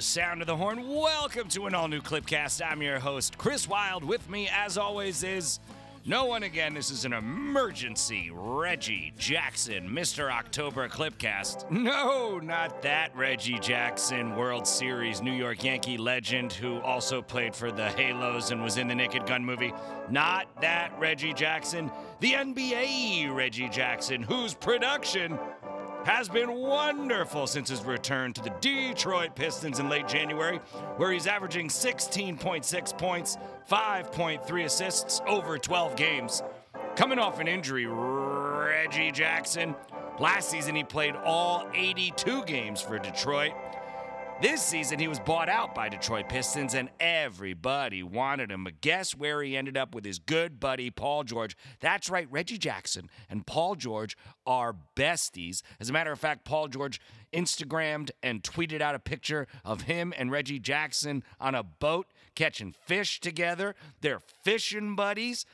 The sound of the horn. Welcome to an all new Clipcast. I'm your host, Chris Wylde. With me, as always, is no one again. This is an emergency Reggie Jackson, Mr. October Clipcast. No, not that Reggie Jackson, World Series New York Yankee legend who also played for the Halos and was in the Naked Gun movie. Not that Reggie Jackson, the NBA Reggie Jackson, whose production has been wonderful since his return to the Detroit Pistons in late January, where he's averaging 16.6 points, 5.3 assists over 12 games. Coming off an injury, Reggie Jackson. Last season, he played all 82 games for Detroit. This season, he was bought out by Detroit Pistons, and everybody wanted him. But guess where he ended up with his good buddy, Paul George? That's right, Reggie Jackson and Paul George are besties. As a matter of fact, Paul George Instagrammed and tweeted out a picture of him and Reggie Jackson on a boat catching fish together. They're fishing buddies.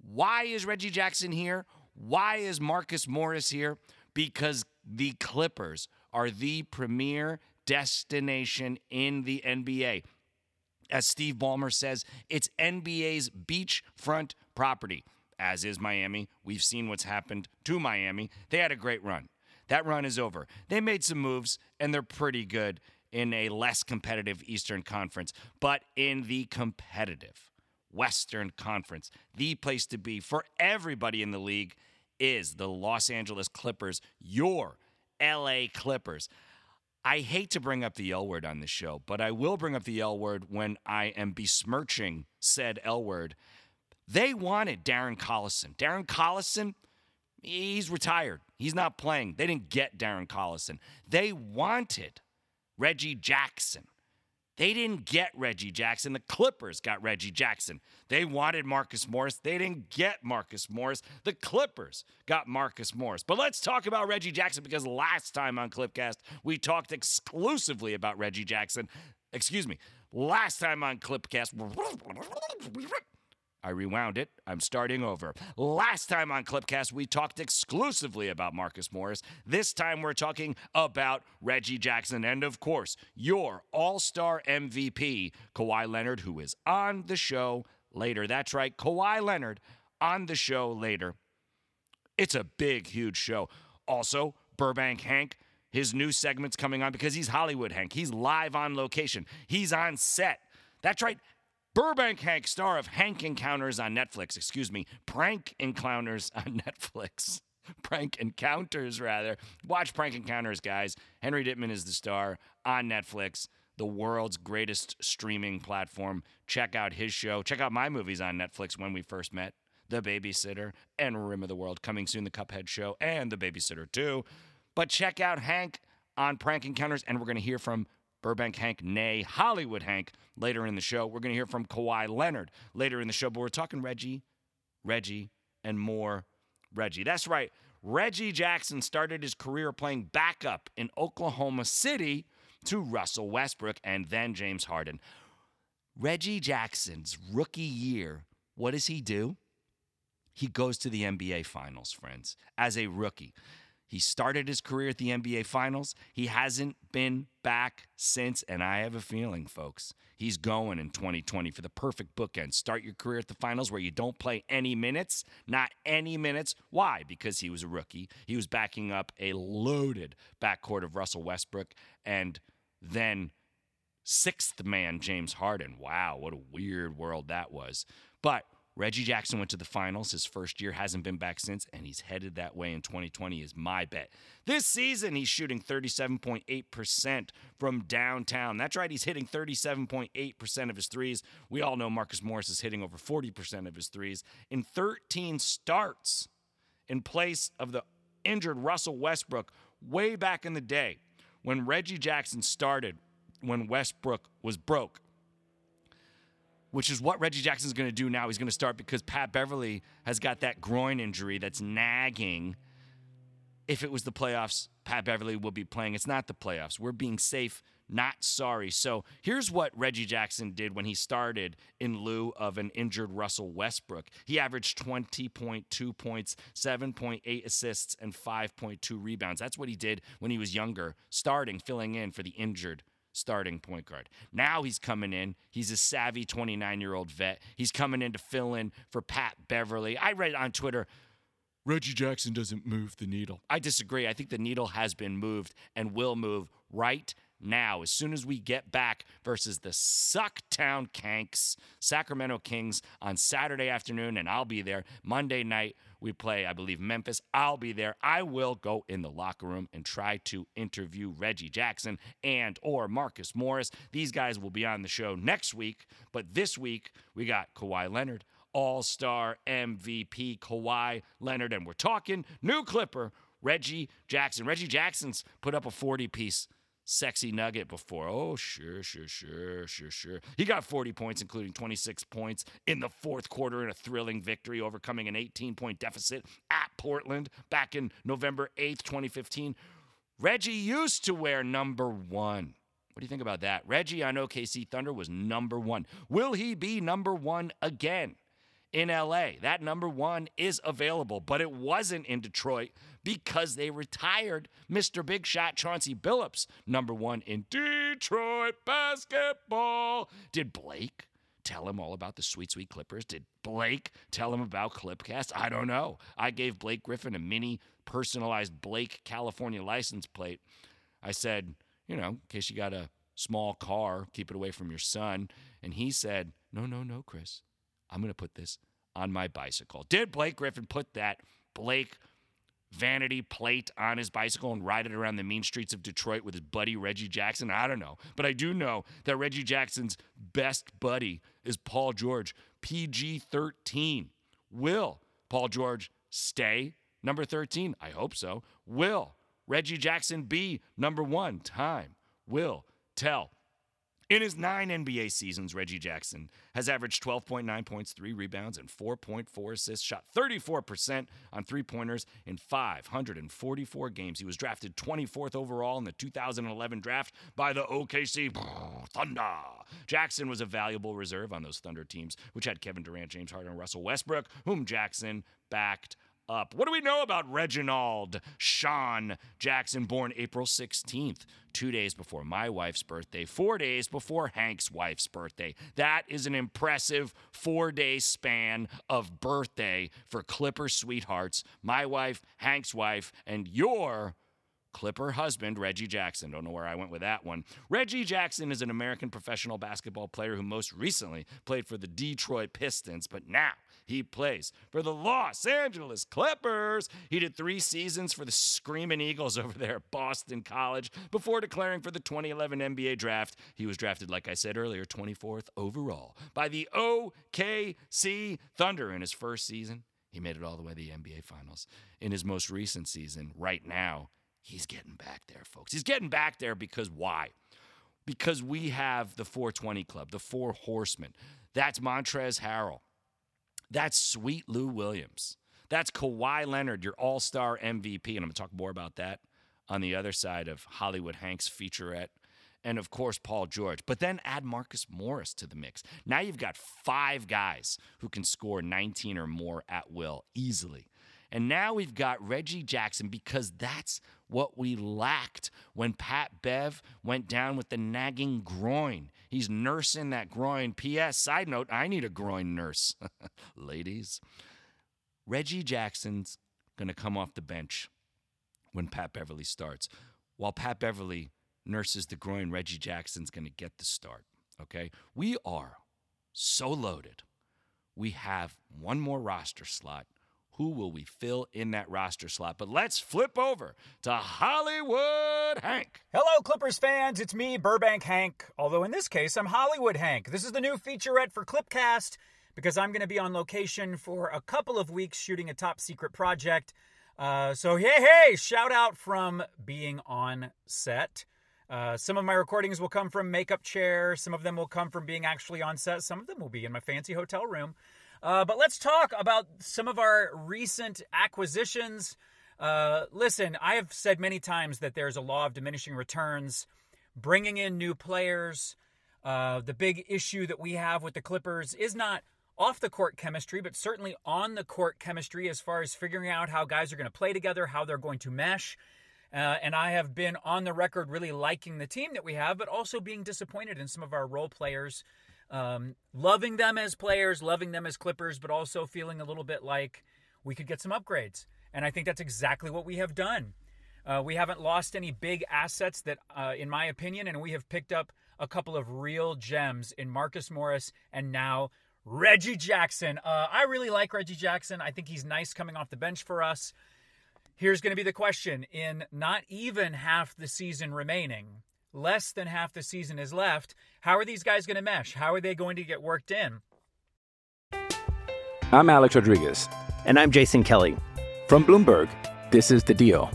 Why is Reggie Jackson here? Why is Marcus Morris here? Because the Clippers are the premier destination in the NBA. As Steve Ballmer says, it's NBA's beachfront property, as is Miami. We've seen what's happened to Miami. They had a great run. That run is over. They made some moves, and they're pretty good in a less competitive Eastern Conference, but in the competitive Western Conference, the place to be for everybody in the league is the Los Angeles Clippers, your LA Clippers. I hate to bring up the L word on this show, but I will bring up the L word when I am besmirching said L word. They wanted Darren Collison. Darren Collison, he's retired. He's not playing. They didn't get Darren Collison. They wanted Reggie Jackson. They didn't get Reggie Jackson. The Clippers got Reggie Jackson. They wanted Marcus Morris. They didn't get Marcus Morris. The Clippers got Marcus Morris. But let's talk about Reggie Jackson because last time on Clipcast, we talked exclusively about Reggie Jackson. Excuse me. Last time on Clipcast, I rewound it. I'm starting over. Last time on Clipcast, we talked exclusively about Marcus Morris. This time, we're talking about Reggie Jackson and, of course, your all star MVP, Kawhi Leonard, who is on the show later. That's right, Kawhi Leonard on the show later. It's a big, huge show. Also, Burbank Hank, his new segment's coming on because he's Hollywood Hank. He's live on location, he's on set. That's right. Burbank Hank, star of Hank Encounters on Netflix. Excuse me, Prank Encounters on Netflix. Prank Encounters, rather. Watch Prank Encounters, guys. Henry Dittman is the star on Netflix, the world's greatest streaming platform. Check out his show. Check out my movies on Netflix when we first met. The Babysitter and Rim of the World coming soon, the Cuphead Show and The Babysitter too. But check out Hank on Prank Encounters, and we're going to hear from Burbank Hank, nay, Hollywood Hank, later in the show. We're going to hear from Kawhi Leonard later in the show, but we're talking Reggie, Reggie, and more Reggie. That's right. Reggie Jackson started his career playing backup in Oklahoma City to Russell Westbrook and then James Harden. Reggie Jackson's rookie year, what does he do? He goes to the NBA Finals, friends, as a rookie. He started his career at the NBA Finals. He hasn't been back since, and I have a feeling, folks, he's going in 2020 for the perfect bookend. Start your career at the Finals where you don't play any minutes, not any minutes. Why? Because he was a rookie. He was backing up a loaded backcourt of Russell Westbrook and then sixth man James Harden. Wow, what a weird world that was. But Reggie Jackson went to the finals his first year, hasn't been back since, and he's headed that way in 2020, is my bet. This season, he's shooting 37.8% from downtown. That's right, he's hitting 37.8% of his threes. We all know Marcus Morris is hitting over 40% of his threes in 13 starts in place of the injured Russell Westbrook way back in the day when Reggie Jackson started when Westbrook was broke which is what Reggie Jackson's going to do now. He's going to start because Pat Beverley has got that groin injury that's nagging. If it was the playoffs, Pat Beverley will be playing. It's not the playoffs. We're being safe, not sorry. So here's what Reggie Jackson did when he started in lieu of an injured Russell Westbrook. He averaged 20.2 points, 7.8 assists, and 5.2 rebounds. That's what he did when he was younger, starting, filling in for the injured starting point guard. Now he's coming in. He's a savvy 29 year old vet. He's coming in to fill in for Pat Beverley. I read on Twitter, Reggie Jackson doesn't move the needle. I disagree. I think the needle has been moved and will move right now as soon as we get back versus the Sucktown Kanks, Sacramento Kings on Saturday afternoon, and I'll be there Monday night. We play, I believe, Memphis. I'll be there. I will go in the locker room and try to interview Reggie Jackson and or Marcus Morris. These guys will be on the show next week, but this week we got Kawhi Leonard, All-Star MVP Kawhi Leonard, and we're talking new Clipper Reggie Jackson. Reggie Jackson's put up a 40 piece sexy nugget before. Oh, sure, sure, sure, sure, sure. He got 40 points, including 26 points in the fourth quarter in a thrilling victory, overcoming an 18 point deficit at Portland back in November 8th, 2015. Reggie used to wear number one. What do you think about that? Reggie on OKC Thunder was number one. Will he be number one again? In LA. That number one is available, but it wasn't in Detroit because they retired Mr. Big Shot Chauncey Billups, number one in Detroit basketball. Did Blake tell him all about the Sweet Sweet Clippers? Did Blake tell him about Clipcast? I don't know. I gave Blake Griffin a mini personalized Blake California license plate. I said, you know, in case you got a small car, keep it away from your son. And he said, no, no, no, Chris. I'm going to put this on my bicycle. Did Blake Griffin put that Blake vanity plate on his bicycle and ride it around the mean streets of Detroit with his buddy Reggie Jackson? I don't know. But I do know that Reggie Jackson's best buddy is Paul George, PG 13. Will Paul George stay number 13? I hope so. Will Reggie Jackson be number one? Time will tell. In his nine NBA seasons, Reggie Jackson has averaged 12.9 points, three rebounds, and 4.4 assists, shot 34% on three pointers in 544 games. He was drafted 24th overall in the 2011 draft by the OKC Thunder. Jackson was a valuable reserve on those Thunder teams, which had Kevin Durant, James Harden, and Russell Westbrook, whom Jackson backed up. What do we know about Reginald Sean Jackson, born April 16th, two days before my wife's birthday, four days before Hank's wife's birthday? That is an impressive four day span of birthday for Clipper sweethearts, my wife, Hank's wife, and your Clipper husband, Reggie Jackson. Don't know where I went with that one. Reggie Jackson is an American professional basketball player who most recently played for the Detroit Pistons, but now he plays for the Los Angeles Clippers. He did three seasons for the Screaming Eagles over there at Boston College before declaring for the 2011 NBA draft. He was drafted, like I said earlier, 24th overall by the OKC Thunder in his first season. He made it all the way to the NBA Finals. In his most recent season, right now, he's getting back there, folks. He's getting back there because why? Because we have the 420 Club, the Four Horsemen. That's Montrezl Harrell. That's Sweet Lou Williams. That's Kawhi Leonard, your all star MVP. And I'm going to talk more about that on the other side of Hollywood Hank's featurette. And of course, Paul George. But then add Marcus Morris to the mix. Now you've got five guys who can score 19 or more at will easily. And now we've got Reggie Jackson because that's what we lacked when Pat Bev went down with the nagging groin. He's nursing that groin. P.S. Side note, I need a groin nurse. Ladies, Reggie Jackson's going to come off the bench when Pat Beverley starts. While Pat Beverley nurses the groin, Reggie Jackson's going to get the start. Okay? We are so loaded we have one more roster slot. Who will we fill in that roster slot? But let's flip over to Hollywood Hank. Hello, Clippers fans. It's me, Burbank Hank. Although in this case, I'm Hollywood Hank. This is the new featurette for Clipcast because I'm going to be on location for a couple of weeks shooting a top secret project. Uh, so, hey, hey, shout out from being on set. Uh, some of my recordings will come from makeup chair. Some of them will come from being actually on set. Some of them will be in my fancy hotel room. Uh, but let's talk about some of our recent acquisitions. Uh, listen, I have said many times that there's a law of diminishing returns. Bringing in new players, uh, the big issue that we have with the Clippers is not off the court chemistry, but certainly on the court chemistry as far as figuring out how guys are going to play together, how they're going to mesh. Uh, and I have been on the record really liking the team that we have, but also being disappointed in some of our role players. Um, loving them as players, loving them as Clippers, but also feeling a little bit like we could get some upgrades. And I think that's exactly what we have done. Uh, we haven't lost any big assets that, uh, in my opinion, and we have picked up a couple of real gems in Marcus Morris and now Reggie Jackson. Uh, I really like Reggie Jackson. I think he's nice coming off the bench for us. Here's going to be the question in not even half the season remaining, less than half the season is left. How are these guys going to mesh? How are they going to get worked in? I'm Alex Rodriguez. And I'm Jason Kelly. From Bloomberg, this is The Deal.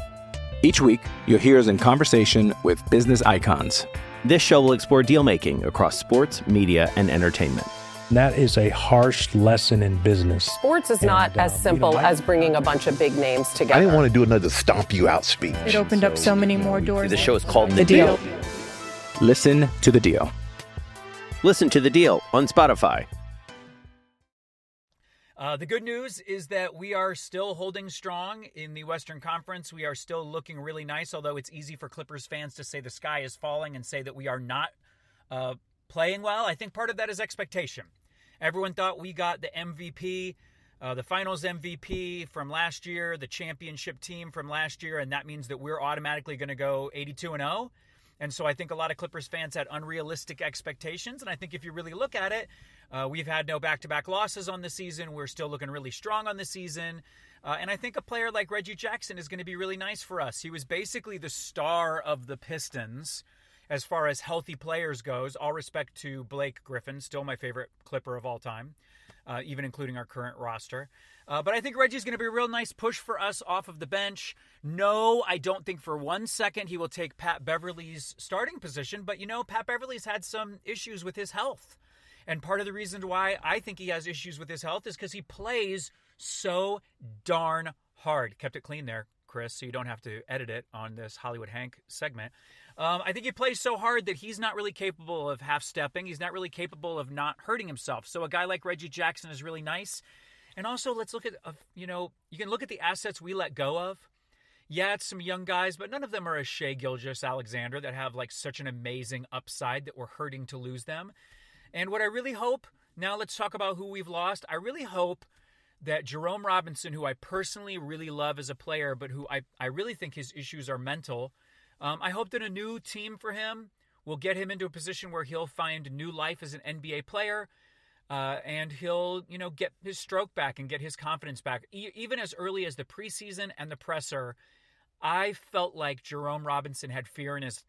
Each week, you'll hear us in conversation with business icons. This show will explore deal making across sports, media, and entertainment. That is a harsh lesson in business. Sports is And, not uh, as you know, simple I- as bringing a bunch of big names together. I didn't want to do another stomp you out speech. It opened up so many more doors. The show is called The Deal. Listen to The Deal. Listen to The Deal on Spotify. Uh, the good news is that we are still holding strong in the Western Conference. We are still looking really nice, although it's easy for Clippers fans to say the sky is falling and say that we are not uh, playing well. I think part of that is expectation. Everyone thought we got the MVP, uh, the finals MVP from last year, the championship team from last year, and that means that we're automatically going to go 82 and 0. And so I think a lot of Clippers fans had unrealistic expectations. And I think if you really look at it, uh, we've had no back to back losses on the season. We're still looking really strong on the season. Uh, and I think a player like Reggie Jackson is going to be really nice for us. He was basically the star of the Pistons as far as healthy players goes. All respect to Blake Griffin, still my favorite Clipper of all time, uh, even including our current roster. Uh, but I think Reggie's going to be a real nice push for us off of the bench. No, I don't think for one second he will take Pat Beverley's starting position. But you know, Pat Beverley's had some issues with his health. And part of the reason why I think he has issues with his health is because he plays so darn hard. Kept it clean there, Chris, so you don't have to edit it on this Hollywood Hank segment. Um, I think he plays so hard that he's not really capable of half stepping. He's not really capable of not hurting himself. So a guy like Reggie Jackson is really nice. And also, let's look at, uh, you know, you can look at the assets we let go of. Yeah, it's some young guys, but none of them are a Shai Gilgeous-Alexander that have like such an amazing upside that we're hurting to lose them. And what I really hope, now let's talk about who we've lost. I really hope that Jerome Robinson, who I personally really love as a player, but who I, I really think his issues are mental, um, I hope that a new team for him will get him into a position where he'll find new life as an NBA player. Uh, and he'll, you know, get his stroke back and get his confidence back. E- even as early as the preseason and the presser, I felt like Jerome Robinson had fear in his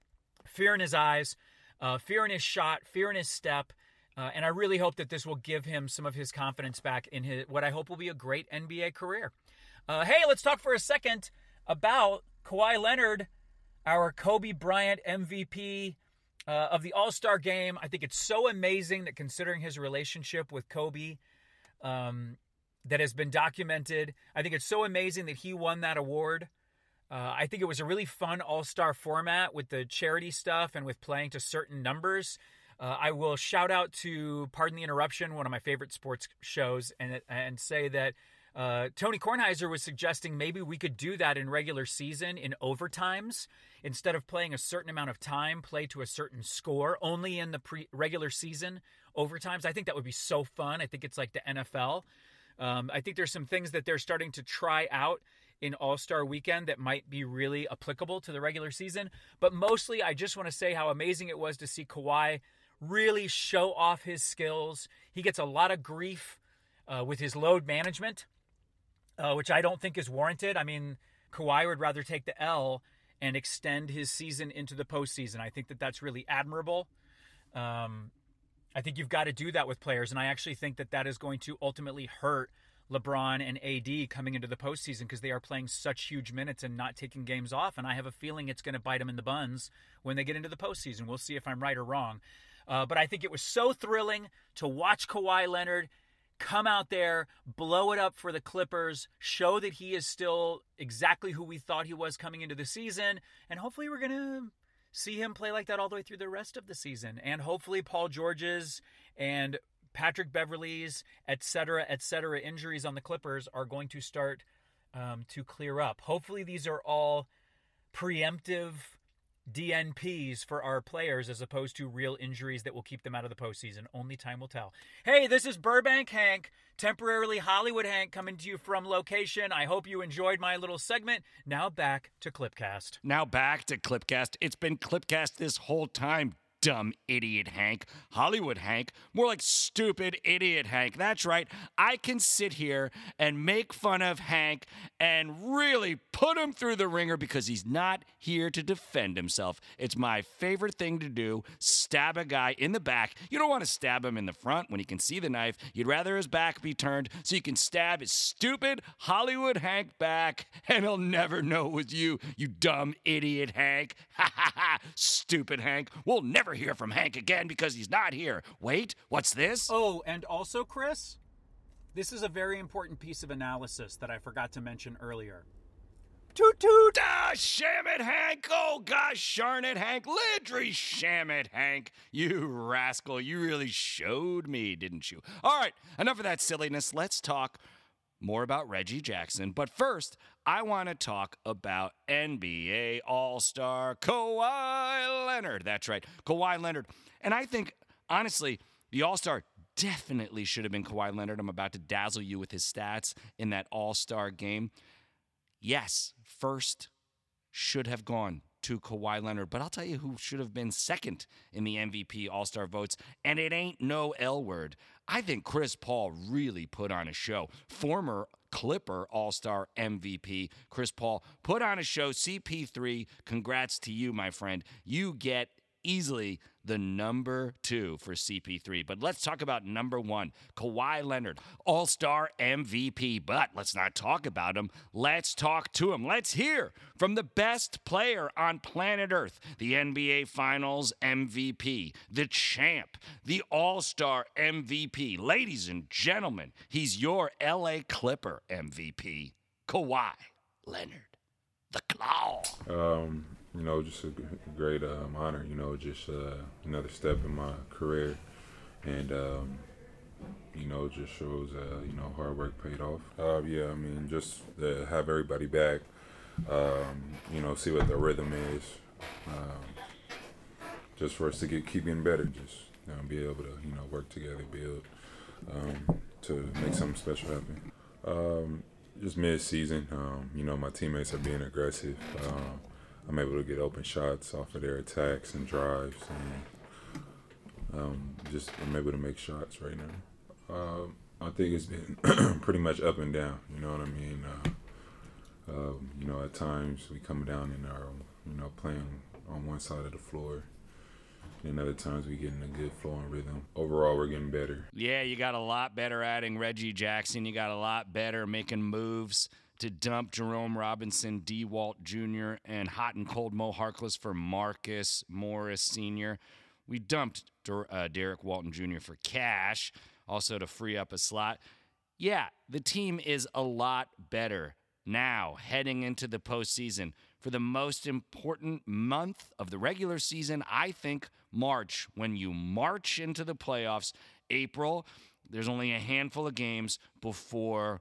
fear in his eyes, uh, fear in his shot, fear in his step, uh, and I really hope that this will give him some of his confidence back in his what I hope will be a great NBA career. Uh, hey, let's talk for a second about Kawhi Leonard, our Kobe Bryant MVP uh, of the All Star game. I think it's so amazing that considering his relationship with Kobe. Um, that has been documented. I think it's so amazing that he won that award. Uh, I think it was a really fun all star format with the charity stuff and with playing to certain numbers. Uh, I will shout out to Pardon the Interruption, one of my favorite sports shows, and and say that uh, Tony Kornheiser was suggesting maybe we could do that in regular season in overtimes instead of playing a certain amount of time, play to a certain score only in the pre- regular season overtimes. I think that would be so fun. I think it's like the NFL. Um, I think there's some things that they're starting to try out in All Star Weekend that might be really applicable to the regular season. But mostly, I just want to say how amazing it was to see Kawhi really show off his skills. He gets a lot of grief uh, with his load management, uh, which I don't think is warranted. I mean, Kawhi would rather take the L and extend his season into the postseason. I think that that's really admirable. Um, I think you've got to do that with players, and I actually think that that is going to ultimately hurt LeBron and AD coming into the postseason because they are playing such huge minutes and not taking games off. And I have a feeling it's going to bite them in the buns when they get into the postseason. We'll see if I'm right or wrong. Uh, but I think it was so thrilling to watch Kawhi Leonard come out there, blow it up for the Clippers, show that he is still exactly who we thought he was coming into the season. And hopefully, we're going to see him play like that all the way through the rest of the season. And hopefully, Paul George's and Patrick Beverley's, et cetera, et cetera, injuries on the Clippers are going to start um, to clear up. Hopefully, these are all preemptive DNPs for our players as opposed to real injuries that will keep them out of the postseason. Only time will tell. Hey, this is Burbank Hank, temporarily Hollywood Hank, coming to you from location. I hope you enjoyed my little segment. Now back to Clipcast. Now back to Clipcast. It's been Clipcast this whole time dumb idiot Hank. Hollywood Hank. More like stupid idiot Hank. That's right. I can sit here and make fun of Hank and really put him through the ringer because he's not here to defend himself. It's my favorite thing to do stab a guy in the back. You don't want to stab him in the front when he can see the knife. You'd rather his back be turned so you can stab his stupid Hollywood Hank back and he'll never know it was you, you dumb idiot Hank. Ha ha ha. Stupid Hank. We'll never hear from Hank again because he's not here. Wait, what's this? Oh, and also, Chris, this is a very important piece of analysis that I forgot to mention earlier. Toot toot! Ah, sham it, Hank! Oh, gosh darn it, Hank! Lidry, sham it, Hank! You rascal, you really showed me, didn't you? All right, enough of that silliness. Let's talk more about Reggie Jackson. But first, I want to talk about NBA All Star Kawhi Leonard. That's right, Kawhi Leonard. And I think, honestly, the All Star definitely should have been Kawhi Leonard. I'm about to dazzle you with his stats in that All Star game. Yes, first should have gone to Kawhi Leonard, but I'll tell you who should have been second in the MVP All Star votes, and it ain't no L word. I think Chris Paul really put on a show. Former Clipper All Star MVP, Chris Paul, put on a show. CP3, congrats to you, my friend. You get easily the number two for CP3. But let's talk about number one Kawhi Leonard, All Star MVP. But let's not talk about him. Let's talk to him. Let's hear from the best player on planet Earth, the NBA Finals MVP, the champ, the All Star MVP. Ladies and gentlemen, he's your LA Clipper MVP, Kawhi Leonard, the Claw. Um, you know, just a great um, honor. You know, just uh, another step in my career, and um, you know, just shows uh, you know hard work paid off. Uh, yeah, I mean, just to have everybody back. Um, you know, see what the rhythm is. Um, just for us to get keep getting better. Just you know, be able to you know work together, build um, to make something special happen. Um, just mid season, you know, my teammates are being aggressive. I'm able to get open shots off of their attacks and drives, and um, just I'm able to make shots right now. Uh, I think it's been pretty much up and down. You know what I mean? Uh, uh, you know, at times we come down in our, you know, playing on one side of the floor. And other times we get in a good flowing rhythm. Overall, we're getting better. Yeah, you got a lot better adding Reggie Jackson. You got a lot better making moves to dump Jerome Robinson, D. Walt Jr., and hot and cold Mo Harkless for Marcus Morris Sr. We dumped uh, Derrick Walton Jr. for cash, also to free up a slot. Yeah, the team is a lot better now heading into the postseason. For the most important month of the regular season, I think March. When you march into the playoffs, April, there's only a handful of games before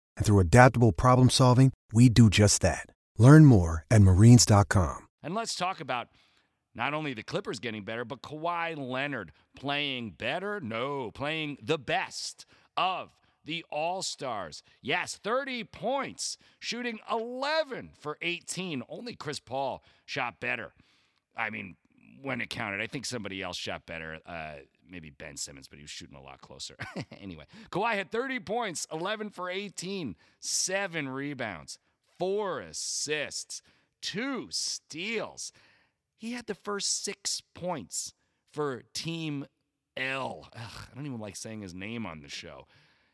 And through adaptable problem solving, we do just that. Learn more at marines.com. And let's talk about not only the Clippers getting better, but Kawhi Leonard playing better? No, playing the best of the All Stars. Yes, 30 points, shooting 11 for 18. Only Chris Paul shot better. I mean, when it counted, I think somebody else shot better. Uh, maybe Ben Simmons, but he was shooting a lot closer. anyway, Kawhi had 30 points, 11 for 18, seven rebounds, four assists, two steals. He had the first six points for Team L. Ugh, I don't even like saying his name on the show.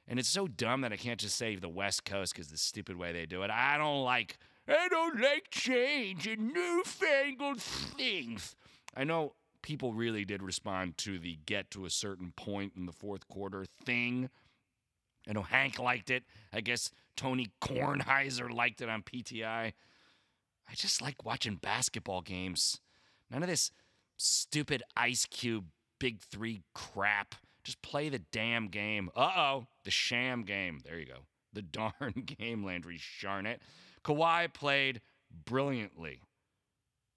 And it's so dumb that I can't just say the West Coast because the stupid way they do it. I don't like I don't like change and newfangled things. I know people really did respond to the get to a certain point in the fourth quarter thing. I know Hank liked it. I guess Tony Kornheiser liked it on PTI. I just like watching basketball games. None of this stupid Ice Cube Big Three crap. Just play the damn game. Uh oh, the sham game. There you go. The darn game, Landry Shamet. Kawhi played brilliantly.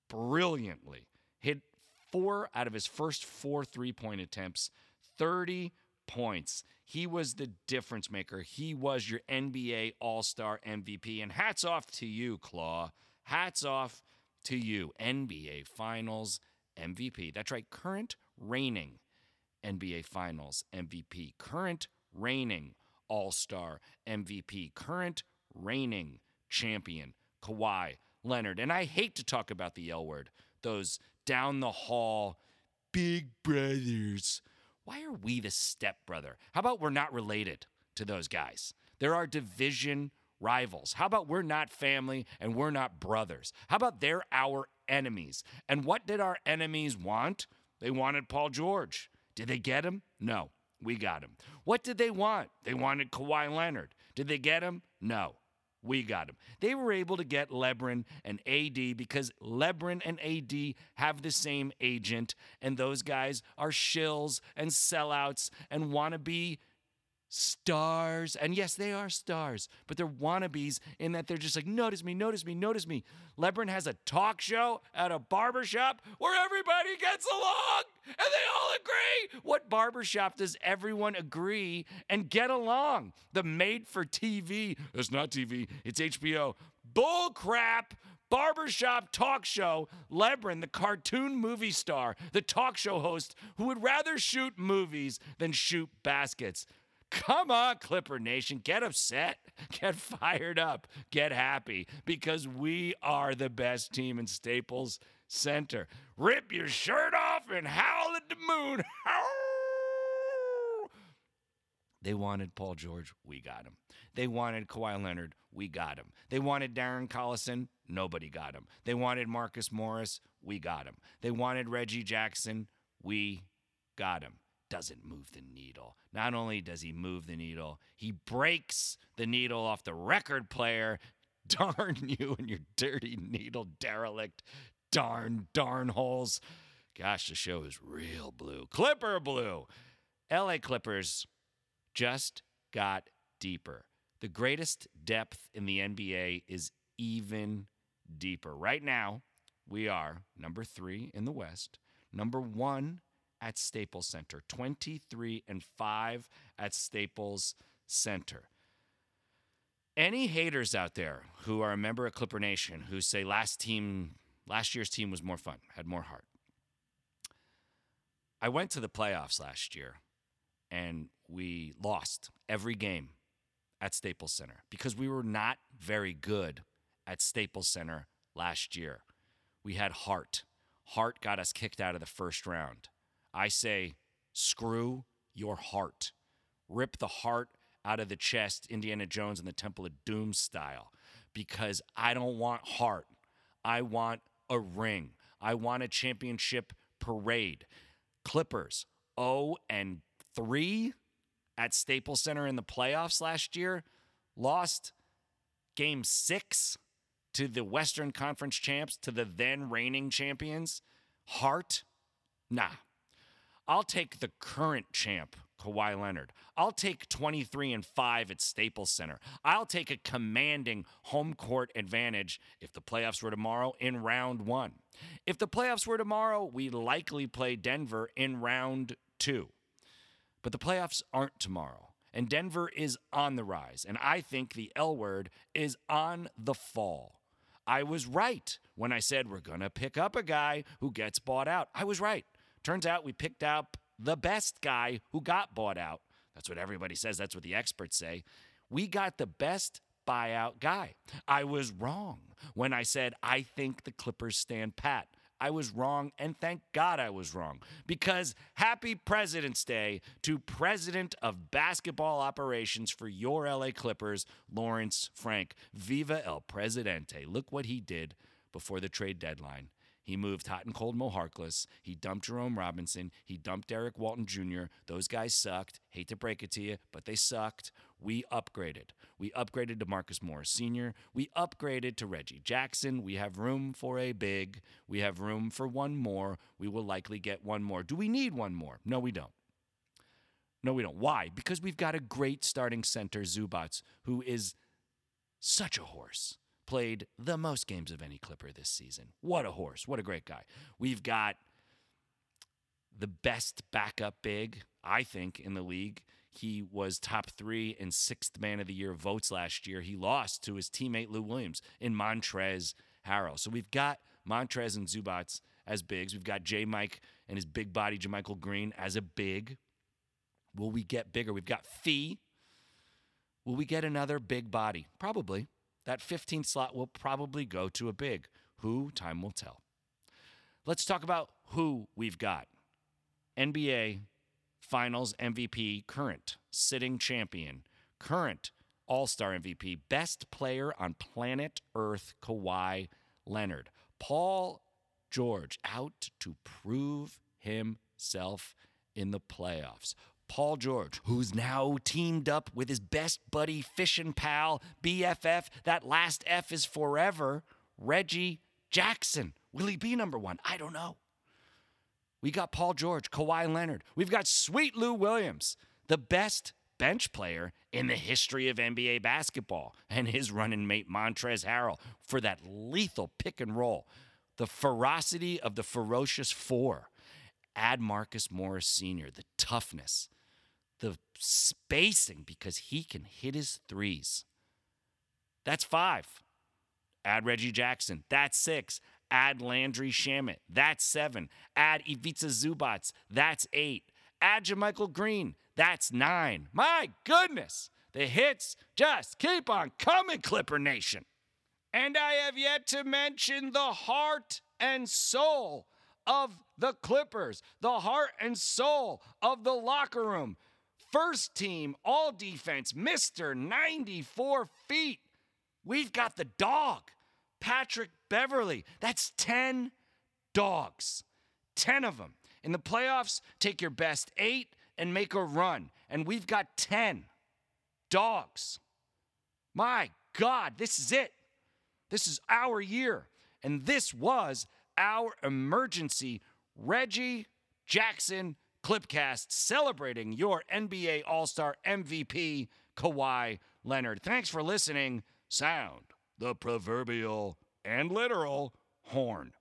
Brilliantly. Hit four out of his first four three point attempts, 30 points. He was the difference maker. He was your NBA All Star MVP. And hats off to you, Claw. Hats off to you, NBA Finals MVP. That's right, current reigning NBA Finals MVP, current reigning All Star MVP, current reigning champion, Kawhi Leonard. And I hate to talk about the L word, those down the hall big brothers. Why are we the stepbrother? How about we're not related to those guys? There are our division rivals. How about we're not family and we're not brothers? How about they're our enemies? And what did our enemies want? They wanted Paul George. Did they get him? No, we got him. What did they want? They wanted Kawhi Leonard. Did they get him? No, we got him. They were able to get Lebron and AD because Lebron and AD have the same agent, and those guys are shills and sellouts and wannabe stars. And yes, they are stars, but they're wannabes in that they're just like, notice me, notice me, notice me. Lebron has a talk show at a barbershop where everybody gets along and they all agree. What barbershop does everyone agree and get along? The made for TV, it's not TV, it's HBO. Bull crap barbershop talk show, Lebron, the cartoon movie star, the talk show host who would rather shoot movies than shoot baskets. Come on, Clipper Nation. Get upset, get fired up, get happy because we are the best team in Staples Center. Rip your shirt off and howl at the moon. They wanted Paul George, we got him. They wanted Kawhi Leonard, we got him. They wanted Darren Collison, nobody got him. They wanted Marcus Morris, we got him. They wanted Reggie Jackson, we got him doesn't move the needle. Not only does he move the needle, he breaks the needle off the record player. Darn you and your dirty needle derelict. Darn, darn holes. Gosh, the show is real blue. Clipper blue. LA Clippers just got deeper. The greatest depth in the NBA is even deeper. Right now, we are number three in the West, number one at Staples Center, 23 and 5 at Staples Center. Any haters out there who are a member of Clipper Nation who say last team last year's team was more fun, had more heart. I went to the playoffs last year and we lost every game at Staples Center because we were not very good at Staples Center last year. We had heart. Heart got us kicked out of the first round. I say, screw your heart. Rip the heart out of the chest, Indiana Jones and the Temple of Doom style, because I don't want heart. I want a ring. I want a championship parade. Clippers 0 and 3 at Staples Center in the playoffs last year, lost game 6 to the Western Conference champs, to the then reigning champions. Heart? Nah, I'll take the current champ, Kawhi Leonard. I'll take 23 and 5 at Staples Center. I'll take a commanding home court advantage if the playoffs were tomorrow in round 1. If the playoffs were tomorrow, we likely play Denver in round 2. But the playoffs aren't tomorrow. And Denver is on the rise. And I think the L word is on the fall. I was right when I said we're going to pick up a guy who gets bought out. I was right. Turns out we picked up the best guy who got bought out. That's what everybody says. That's what the experts say. We got the best buyout guy. I was wrong when I said I think the Clippers stand pat. I was wrong, and thank God I was wrong. Because happy President's Day to President of Basketball Operations for your LA Clippers, Lawrence Frank. Viva el Presidente. Look what he did before the trade deadline. He moved hot and cold Mo Harkless. He dumped Jerome Robinson. He dumped Derrick Walton Jr. Those guys sucked. Hate to break it to you, but they sucked. We upgraded. We upgraded to Marcus Morris Sr. We upgraded to Reggie Jackson. We have room for a big. We have room for one more. We will likely get one more. Do we need one more? No, we don't. No, we don't. Why? Because we've got a great starting center, Zubac, who is such a horse played the most games of any Clipper this season. What a horse. What a great guy. We've got the best backup big, I think, in the league. He was top three and sixth man of the year votes last year. He lost to his teammate Lou Williams in Montrezl Harrell. So we've got Montrezl and Zubac as bigs. We've got J Mike and his big body, JaMychal Green, as a big. Will we get bigger? We've got Fee. Will we get another big body? Probably. That 15th slot will probably go to a big. Who? Time will tell. Let's talk about who we've got. NBA Finals MVP, current sitting champion, current All Star MVP, best player on planet Earth, Kawhi Leonard. Paul George out to prove himself in the playoffs. Paul George, who's now teamed up with his best buddy, fishing pal, BFF. That last F is forever. Reggie Jackson. Will he be number one? I don't know. We got Paul George, Kawhi Leonard. We've got Sweet Lou Williams, the best bench player in the history of NBA basketball, and his running mate Montrezl Harrell for that lethal pick and roll. The ferocity of the ferocious four. Add Marcus Morris Sr., the toughness, the spacing because he can hit his threes. That's five. Add Reggie Jackson. That's six. Add Landry Shamet. That's seven. Add Ivica Zubac. That's eight. Add JaMychal Green. That's nine. My goodness. The hits just keep on coming, Clipper Nation. And I have yet to mention the heart and soul of the Clippers, the heart and soul of the locker room. First team, all defense, Mr. 94 feet. We've got the dog, Patrick Beverley. That's 10 dogs, 10 of them. In the playoffs, take your best eight and make a run. And we've got 10 dogs. My God, this is it. This is our year. And this was our emergency Reggie Jackson Clipcast celebrating your NBA All Star MVP, Kawhi Leonard. Thanks for listening. Sound the proverbial and literal horn.